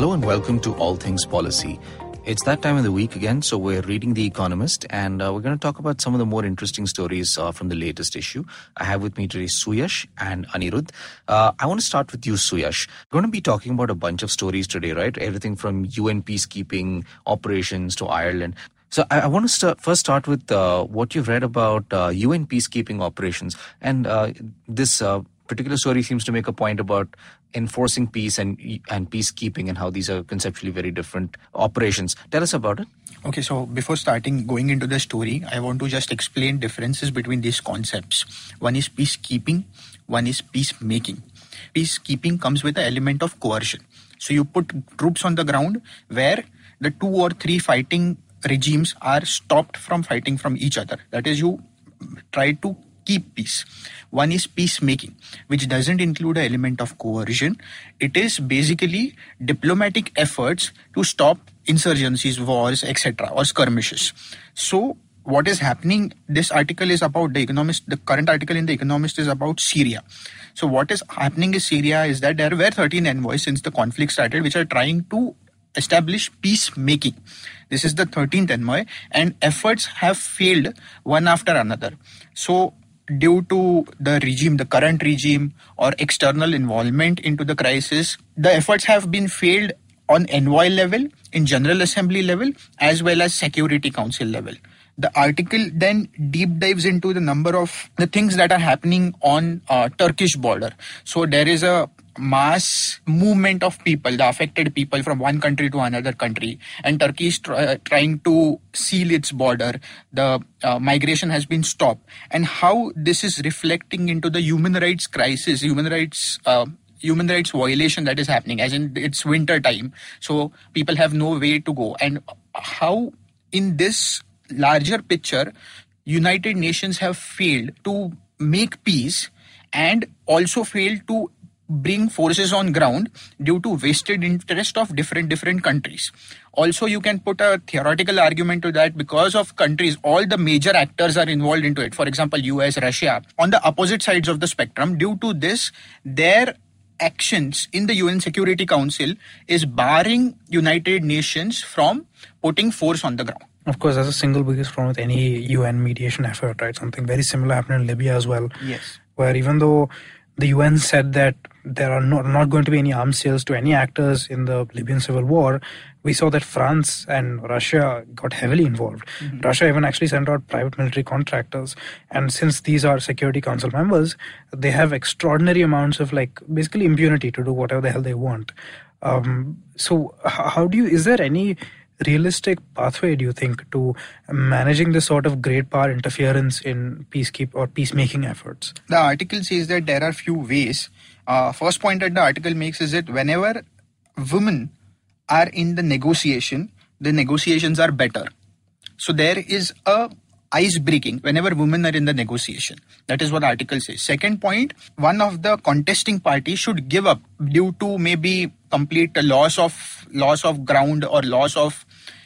Hello and welcome to All Things Policy. It's that time of the week again, so we're reading The Economist and uh, we're going to talk about some of the more interesting stories uh, from the latest issue. I have with me today Suyash and Anirudh. Uh, I want to start with you, Suyash. We're going to be talking about a bunch of stories today, right? Everything from UN peacekeeping operations to Ireland. So I, I want to start, first start with uh, what you've read about UN uh, peacekeeping operations. And uh, this particular story seems to make a point about enforcing peace and and peacekeeping and how these are conceptually very different operations. Tell us about it. Okay, so before starting going into the story, I want to just explain differences between these concepts. One is peacekeeping, one is peacemaking. Peacekeeping comes with the element of coercion. So you put troops on the ground where the two or three fighting regimes are stopped from fighting from each other. That is, you try to keep peace. One is peacemaking, which doesn't include an element of coercion. It is basically diplomatic efforts to stop insurgencies, wars, etc., or skirmishes. So, what is happening? This article is about the Economist. The current article in the Economist is about Syria. So, what is happening in Syria is that there were 13 envoys since the conflict started, which are trying to establish peacemaking. This is the 13th envoy, and efforts have failed one after another. So, due to the regime, the current regime, or external involvement into the crisis, the efforts have been failed on envoy level, in General Assembly level, as well as Security Council level. The article then deep dives into the number of the things that are happening on uh, Turkish border. So there is a mass movement of people, the affected people from one country to another country. And Turkey is try, trying to seal its border. The uh, migration has been stopped. And how this is reflecting into the human rights crisis, human rights. Uh, human rights violation that is happening as in it's winter time so people have no way to go and how in this larger picture united nations have failed to make peace and also failed to bring forces on ground due to vested interest of different different countries also you can put a theoretical argument to that because of countries all the major actors are involved into it for example us russia on the opposite sides of the spectrum due to this their actions in the un security council is barring united nations from putting force on the ground of course, that's a single biggest problem with any UN mediation effort, right? Something very similar happened in Libya as well. Yes. Where even though the UN said that there are not, not going to be any arms sales to any actors in the Libyan civil war, we saw that France and Russia got heavily involved. Mm-hmm. Russia even actually sent out private military contractors. And since these are Security Council members, they have extraordinary amounts of like basically impunity to do whatever the hell they want. Um, so, how do you, is there any realistic pathway do you think to managing this sort of great power interference in peacekeep or peacemaking efforts? The article says that there are few ways. Uh, first point that the article makes is that whenever women are in the negotiation, the negotiations are better. So there is a ice breaking whenever women are in the negotiation. That is what the article says. Second point, one of the contesting parties should give up due to maybe complete loss of loss of ground or loss of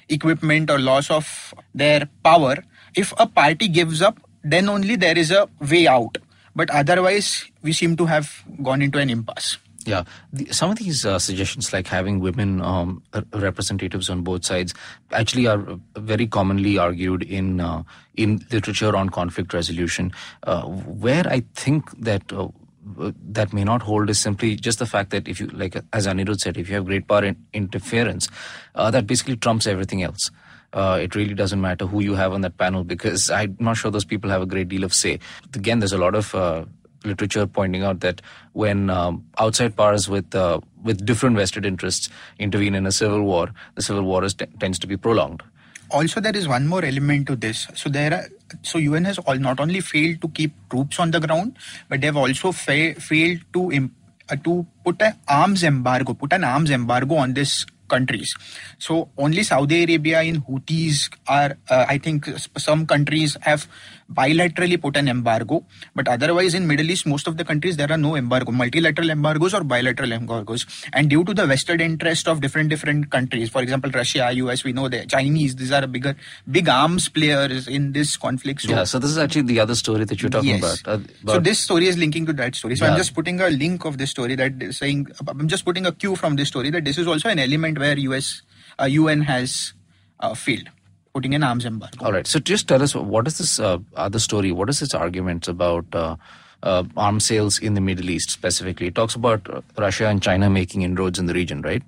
equipment or loss of their power. If a party gives up, then only there is a way out. But otherwise, we seem to have gone into an impasse. Yeah, the, some of these uh, suggestions, like having women um, representatives on both sides, actually are very commonly argued in uh, in literature on conflict resolution. Uh, where I think that uh, that may not hold is simply just the fact that if you, like as Anirudh said, if you have great power in interference, uh, that basically trumps everything else. Uh, it really doesn't matter who you have on that panel because I'm not sure those people have a great deal of say. Again, there's a lot of uh, literature pointing out that when um, outside powers with uh, with different vested interests intervene in a civil war, the civil war t- tends to be prolonged. Also, there is one more element to this. So there are so UN has all, not only failed to keep troops on the ground, but they have also fa- failed to imp- uh, to put an arms embargo, put an arms embargo on this countries. So only Saudi Arabia in Houthis are, uh, I think, some countries have bilaterally put an embargo, but otherwise in Middle East, most of the countries there are no embargo, multilateral embargoes or bilateral embargoes. And due to the vested interest of different different countries, for example, Russia, US, we know the Chinese, these are bigger big arms players in this conflict. So yeah, so this is actually the other story that you're talking Yes. about. Uh, so this story is linking to that story. So Yeah. I'm just putting a link of this story that is saying I'm just putting a cue from this story that this is also an element where US uh, UN has uh, failed putting an arms embargo. All right. So just tell us what is this uh, other story? What is its argument about uh, uh, arms sales in the Middle East specifically? It talks about uh, Russia and China making inroads in the region, right?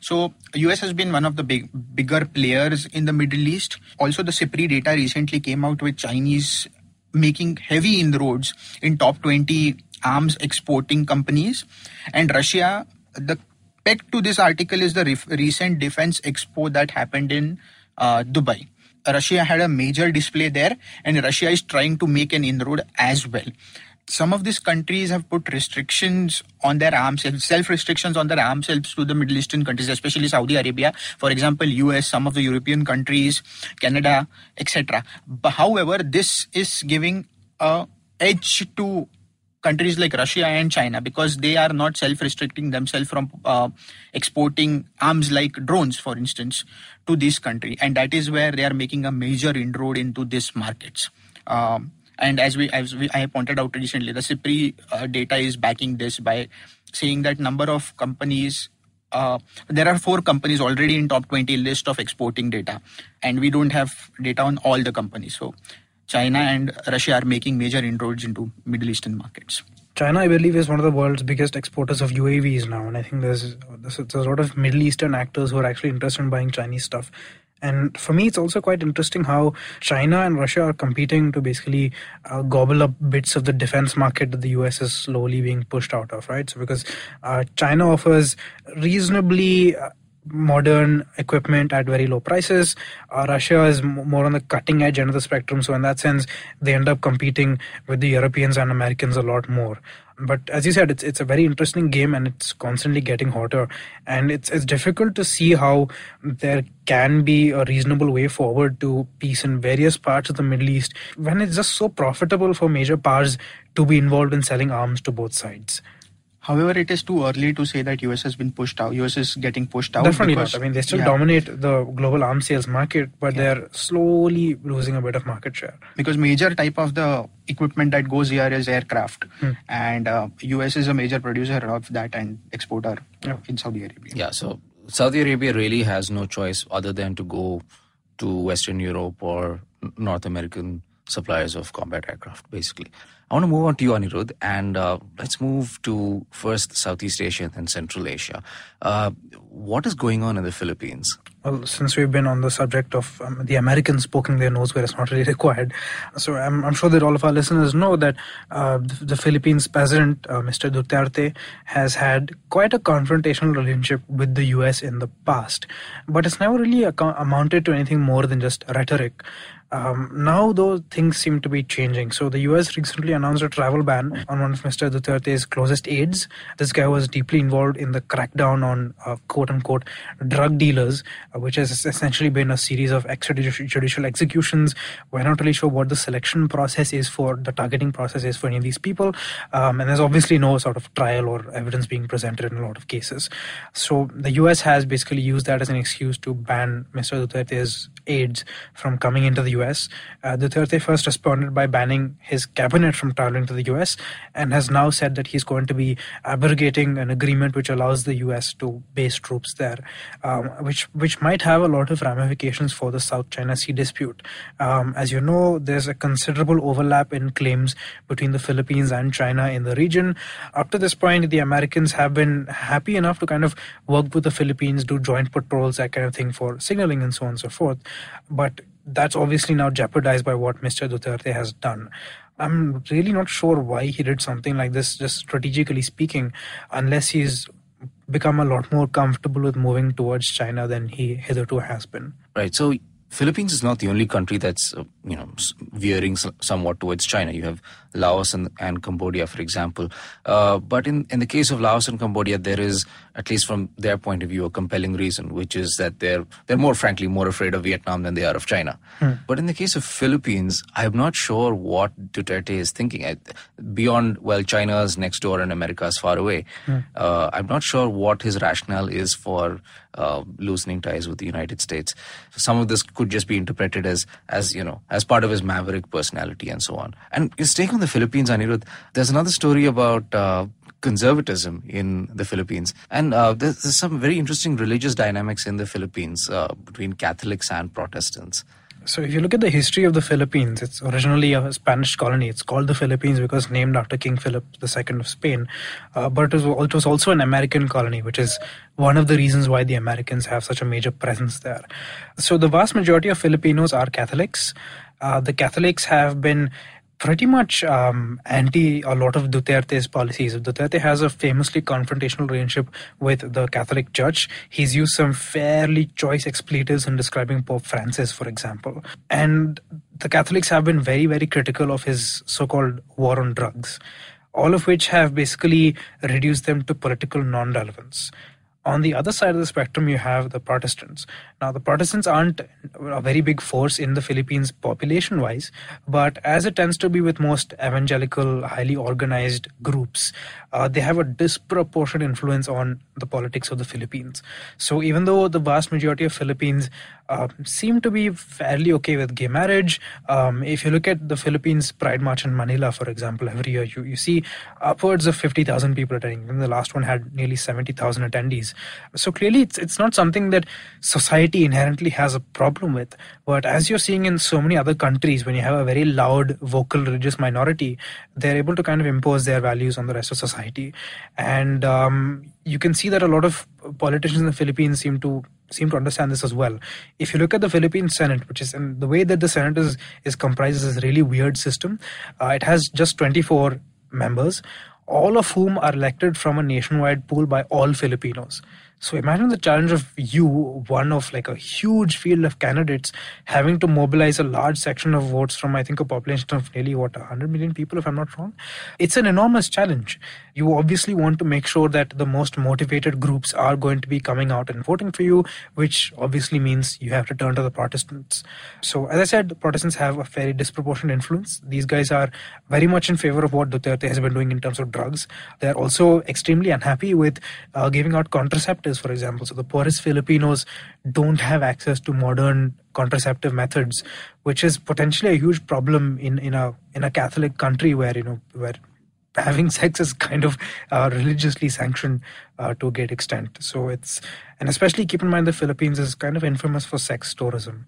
So US has been one of the big bigger players in the Middle East. Also, the SIPRI data recently came out with Chinese making heavy inroads in top 20 arms exporting companies, and Russia. The peg to this article is the ref- recent defense expo that happened in uh, Dubai. Russia had a major display there, and Russia is trying to make an inroad as well some of these countries have put restrictions on their arms, self restrictions on their arms helps to the Middle Eastern countries, especially Saudi Arabia, for example, US, some of the European countries, Canada, etc. However, this is giving a edge to countries like Russia and China because they are not self-restricting themselves from uh, exporting arms like drones, for instance, to this country, and that is where they are making a major inroad into these markets. Um, and as we, as we, I pointed out recently, the SIPRI uh, data is backing this by saying that number of companies. Uh, there are four companies already in top 20 list of exporting data, and we don't have data on all the companies. So, China and Russia are making major inroads into Middle Eastern markets. China, I believe, is one of the world's biggest exporters of UAVs now, and I think there's there's, a lot of Middle Eastern actors who are actually interested in buying Chinese stuff. And for me, it's also quite interesting how China and Russia are competing to basically uh, gobble up bits of the defense market that the US is slowly being pushed out of, right? So, because uh, China offers reasonably uh, modern equipment at very low prices. Uh, Russia is more on the cutting edge end of the spectrum, so in that sense, they end up competing with the Europeans and Americans a lot more. But as you said, it's it's a very interesting game, and it's constantly getting hotter. And it's it's difficult to see how there can be a reasonable way forward to peace in various parts of the Middle East when it's just so profitable for major powers to be involved in selling arms to both sides. However, it is too early to say that US has been pushed out. US is getting pushed out. Definitely because, not. I mean, they still yeah, dominate the global arms sales market, but they're slowly losing a bit of market share. because major type of the equipment that goes here is aircraft, and uh, US is a major producer of that and exporter Yeah. in Saudi Arabia. Yeah, so Saudi Arabia really has no choice other than to go to Western Europe or North American suppliers of combat aircraft, basically. I want to move on to you, Anirudh, and uh, let's move to first Southeast Asia and then Central Asia. Uh, what is going on in the Philippines? Well, since we've been on the subject of um, the Americans poking their nose where it's not really required, so I'm, I'm sure that all of our listeners know that uh, the, the Philippines president, uh, Mr. Duterte, has had quite a confrontational relationship with the US in the past, but it's never really ac- amounted to anything more than just rhetoric. Um, now, though, things seem to be changing. So, the US recently announced a travel ban on one of Mr. Duterte's closest aides. This guy was deeply involved in the crackdown on uh, quote unquote drug dealers, uh, which has essentially been a series of extrajudicial executions. We're not really sure what the selection process is for, the targeting process is for any of these people. Um, and there's obviously no sort of trial or evidence being presented in a lot of cases. So, the US has basically used that as an excuse to ban Mr. Duterte's aides from coming into the US. Uh, Duterte first responded by banning his cabinet from traveling to the US and has now said that he's going to be abrogating an agreement which allows the US to base troops there, um, which which might have a lot of ramifications for the South China Sea dispute. Um, as you know, there's a considerable overlap in claims between the Philippines and China in the region. Up to this point, the Americans have been happy enough to kind of work with the Philippines, do joint patrols, that kind of thing for signaling and so on and so forth. But that's obviously now jeopardized by what Mr. Duterte has done. I'm really not sure why he did something like this, just strategically speaking, unless he's become a lot more comfortable with moving towards China than he hitherto has been. Right. So Philippines is not the only country that's uh, you know veering somewhat towards China. You have Laos and, and Cambodia, for example. Uh, but in, in the case of Laos and Cambodia, there is, at least from their point of view, a compelling reason, which is that they're they're more frankly more afraid of Vietnam than they are of China. But in the case of Philippines, I'm not sure what Duterte is thinking. I, beyond well, China's next door and America is far away. Uh, I'm not sure what his rationale is for uh, loosening ties with the United States. Some of this could just be interpreted as, as you know, as part of his maverick personality and so on. And his take on the Philippines, Anirudh, there's another story about uh, conservatism in the Philippines, and uh, there's, there's some very interesting religious dynamics in the Philippines uh, between Catholics and Protestants. So, if you look at the history of the Philippines, it's originally a Spanish colony. It's called the Philippines because named after King Philip II of Spain. Uh, but it was, it was also an American colony, which is one of the reasons why the Americans have such a major presence there. So, the vast majority of Filipinos are Catholics. Uh, the Catholics have been pretty much um, anti a lot of Duterte's policies. Duterte has a famously confrontational relationship with the Catholic Church. He's used some fairly choice expletives in describing Pope Francis, for example. And the Catholics have been very, very critical of his so called war on drugs, all of which have basically reduced them to political non relevance. On the other side of the spectrum, you have the Protestants. Now, the Protestants aren't a very big force in the Philippines population wise, but as it tends to be with most evangelical, highly organized groups, uh, they have a disproportionate influence on the politics of the Philippines. So, even though the vast majority of Philippines uh, seem to be fairly okay with gay marriage, um, if you look at the Philippines Pride March in Manila, for example, every year you, you see upwards of 50,000 people attending. And the last one had nearly 70,000 attendees. So clearly, it's, it's not something that society inherently has a problem with. But as you're seeing in so many other countries, when you have a very loud, vocal religious minority, they're able to kind of impose their values on the rest of society. And um, you can see that a lot of politicians in the Philippines seem to seem to understand this as well. If you look at the Philippine Senate, which is and the way that the Senate is is comprised is a really weird system. Uh, it has just 24 members, all of whom are elected from a nationwide pool by all Filipinos. So imagine the challenge of you, one of like a huge field of candidates, having to mobilize a large section of votes from I think a population of nearly what 100 million people, if I'm not wrong. It's an enormous challenge. You obviously want to make sure that the most motivated groups are going to be coming out and voting for you, which obviously means you have to turn to the Protestants. So as I said, Protestants have a very disproportionate influence. These guys are very much in favor of what Duterte has been doing in terms of drugs. They're also extremely unhappy with uh, giving out contraceptives for example. So the poorest Filipinos don't have access to modern contraceptive methods, which is potentially a huge problem in, in a in a Catholic country where you know where having sex is kind of uh, religiously sanctioned uh, to a great extent. So it's and especially keep in mind the Philippines is kind of infamous for sex tourism.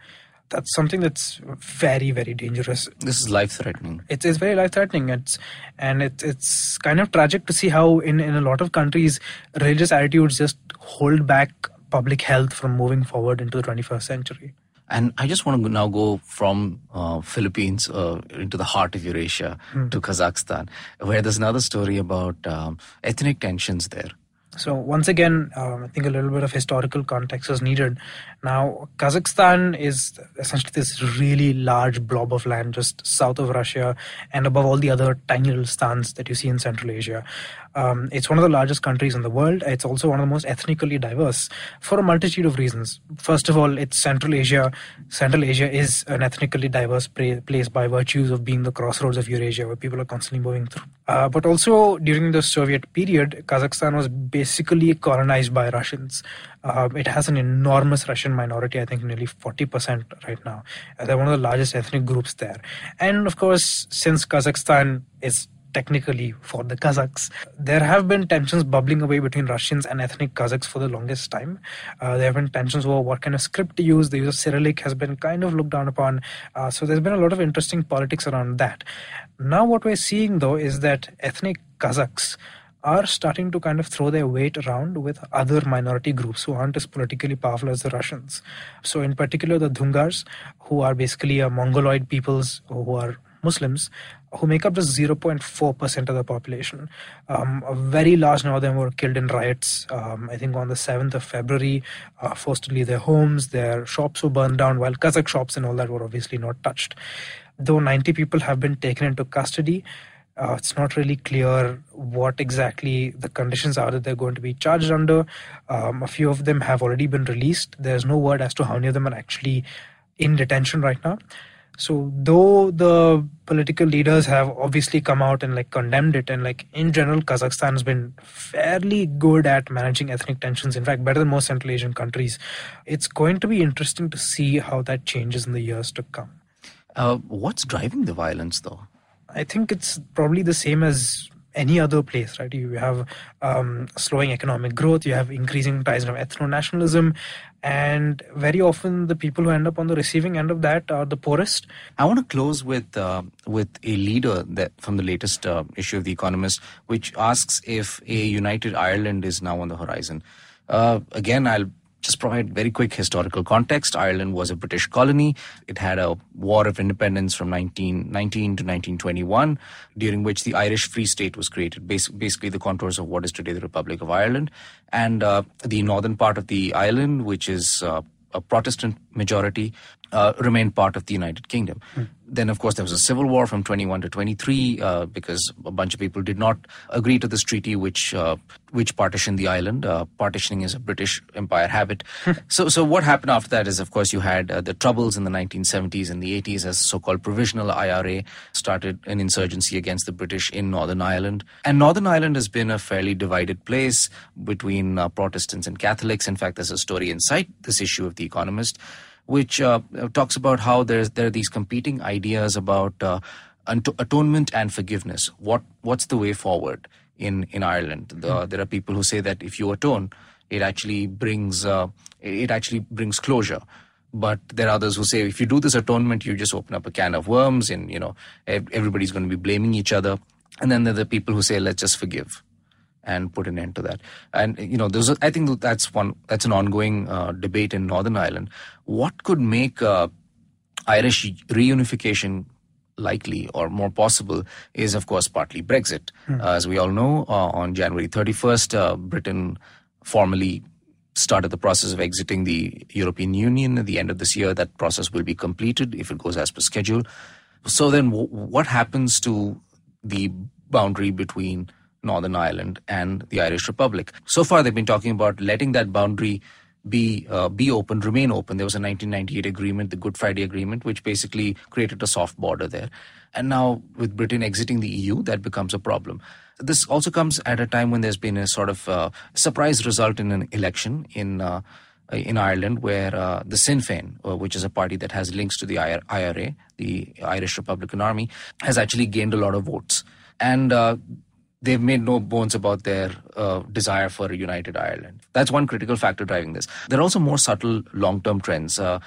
That's something that's very very dangerous. This is life threatening. It's, it's very life threatening. It's and it's it's kind of tragic to see how in, in a lot of countries religious attitudes just hold back public health from moving forward into the 21st century. And I just want to now go from uh, Philippines uh, into the heart of Eurasia to Kazakhstan, where there's another story about um, ethnic tensions there. So once again, um, I think a little bit of historical context is needed. Now, Kazakhstan is essentially this really large blob of land just south of Russia and above all the other tiny little stands that you see in Central Asia. Um, it's one of the largest countries in the world. It's also one of the most ethnically diverse for a multitude of reasons. First of all, it's Central Asia. Central Asia is an ethnically diverse pra- place by virtues of being the crossroads of Eurasia, where people are constantly moving through. Uh, but also during the Soviet period, Kazakhstan was basically colonized by Russians. Uh, it has an enormous Russian minority, I think nearly 40% right now. Uh, they're one of the largest ethnic groups there. And of course, since Kazakhstan is technically for the Kazakhs. There have been tensions bubbling away between Russians and ethnic Kazakhs for the longest time. Uh, there have been tensions over what kind of script to use. The use of Cyrillic has been kind of looked down upon. Uh, so there's been a lot of interesting politics around that. Now, what we're seeing though is that ethnic Kazakhs are starting to kind of throw their weight around with other minority groups who aren't as politically powerful as the Russians. So, in particular, the Dhungars, who are basically a Mongoloid peoples who are Muslims, who make up just 0.4% of the population. Um, a very large number of them were killed in riots. Um, I think on the 7th of February, uh, forced to leave their homes, their shops were burned down, while Kazakh shops and all that were obviously not touched. Though 90 people have been taken into custody, uh, it's not really clear what exactly the conditions are that they're going to be charged under. Um, a few of them have already been released. There's no word as to how many of them are actually in detention right now. So, though the political leaders have obviously come out and like condemned it, and like in general, Kazakhstan has been fairly good at managing ethnic tensions. In fact, better than most Central Asian countries. It's going to be interesting to see how that changes in the years to come. Uh, what's driving the violence, though? I think it's probably the same as any other place, right? You have um, slowing economic growth, you have increasing ties of ethno nationalism, and very often the people who end up on the receiving end of that are the poorest. I want to close with uh, with a leader that from the latest uh, issue of The Economist, which asks if a united Ireland is now on the horizon. Uh, again, I'll just provide very quick historical context. Ireland was a British colony. It had a war of independence from 1919 to 1921, during which the Irish Free State was created, basically the contours of what is today the Republic of Ireland. And uh, the northern part of the island, which is uh, a Protestant majority, uh, remained part of the United Kingdom. Mm. Then, of course, there was a civil war from 21 to 23 uh, because a bunch of people did not agree to this treaty, which uh, which partitioned the island. Uh, partitioning is a British Empire habit. so, so what happened after that is, of course, you had uh, the troubles in the 1970s and the 80s as so-called provisional IRA started an insurgency against the British in Northern Ireland. And Northern Ireland has been a fairly divided place between uh, Protestants and Catholics. In fact, there's a story inside this issue of The Economist which uh, talks about how there's there are these competing ideas about uh, atonement and forgiveness. What what's the way forward in in Ireland? The, mm. There are people who say that if you atone, it actually brings uh, it actually brings closure. But there are others who say if you do this atonement, you just open up a can of worms, and you know everybody's going to be blaming each other. And then there are the people who say let's just forgive and put an end to that. And you know, there's a, I think that's one that's an ongoing uh, debate in Northern Ireland. What could make uh, Irish reunification likely or more possible is, of course, partly Brexit. Hmm. Uh, as we all know, uh, on January 31st, uh, Britain formally started the process of exiting the European Union. At the end of this year, that process will be completed if it goes as per schedule. So then, w- what happens to the boundary between Northern Ireland and the Irish Republic. So far, they've been talking about letting that boundary be uh, be open, remain open. There was a 1998 agreement, the Good Friday Agreement, which basically created a soft border there. And now, with Britain exiting the EU, that becomes a problem. This also comes at a time when there's been a sort of uh, surprise result in an election in. Uh, in Ireland, where uh, the Sinn Féin, uh, which is a party that has links to the IRA, the Irish Republican Army, has actually gained a lot of votes. And uh, they've made no bones about their uh, desire for a united Ireland. That's one critical factor driving this. There are also more subtle long term trends. Uh,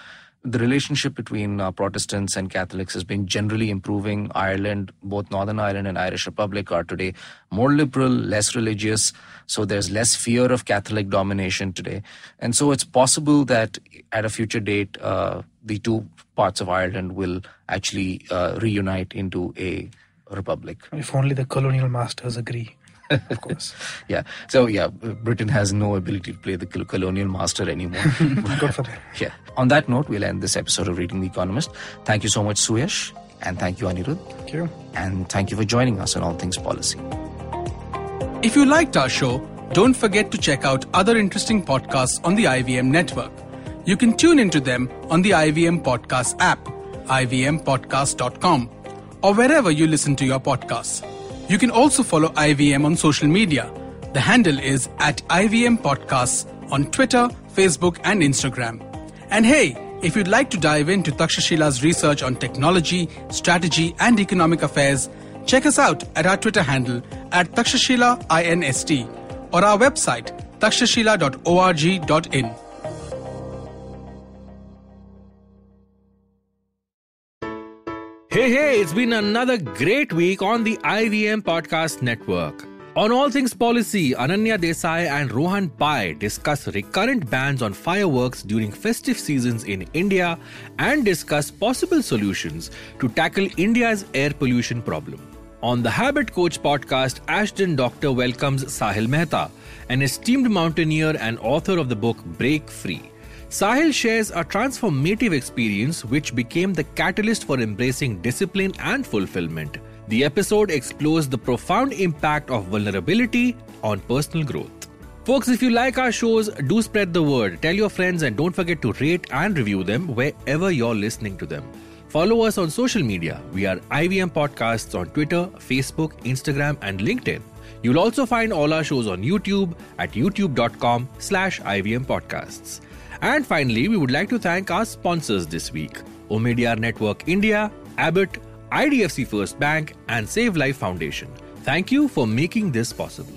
the relationship between uh, Protestants and Catholics has been generally improving. Ireland, both Northern Ireland and Irish Republic, are today more liberal, less religious. So there's less fear of Catholic domination today. And so it's possible that at a future date, uh, the two parts of Ireland will actually uh, reunite into a republic. If only the colonial masters agree. of course. yeah. So yeah, Britain has no ability to play the colonial master anymore. Good for them. Yeah. On that note, we'll end this episode of Reading the Economist. Thank you so much, Suyash, and thank you, Anirudh. Thank you. And thank you for joining us on All Things Policy. If you liked our show, don't forget to check out other interesting podcasts on the IVM network. You can tune into them on the IVM Podcast app, ivmpodcast.com or wherever you listen to your podcasts. You can also follow IVM on social media. The handle is at IVM Podcasts on Twitter, Facebook, and Instagram. And hey, if you'd like to dive into Takshashila's research on technology, strategy, and economic affairs, check us out at our Twitter handle at Takshashila INST or our website takshashila.org.in. Hey, hey, it's been another great week on the IVM Podcast Network. On All Things Policy, Ananya Desai and Rohan Pai discuss recurrent bans on fireworks during festive seasons in India and discuss possible solutions to tackle India's air pollution problem. On the Habit Coach podcast, Ashdin Doctor welcomes Sahil Mehta, an esteemed mountaineer and author of the book Break Free. Sahil shares a transformative experience which became the catalyst for embracing discipline and fulfillment. The episode explores the profound impact of vulnerability on personal growth. Folks, if you like our shows, do spread the word. Tell your friends and don't forget to rate and review them wherever you're listening to them. Follow us on social media. We are IVM Podcasts on Twitter, Facebook, Instagram, and LinkedIn. You'll also find all our shows on YouTube at youtube.com slash IVM Podcasts. And finally, we would like to thank our sponsors this week. Omidyar Network India, Abbott, IDFC First Bank, and Save Life Foundation. Thank you for making this possible.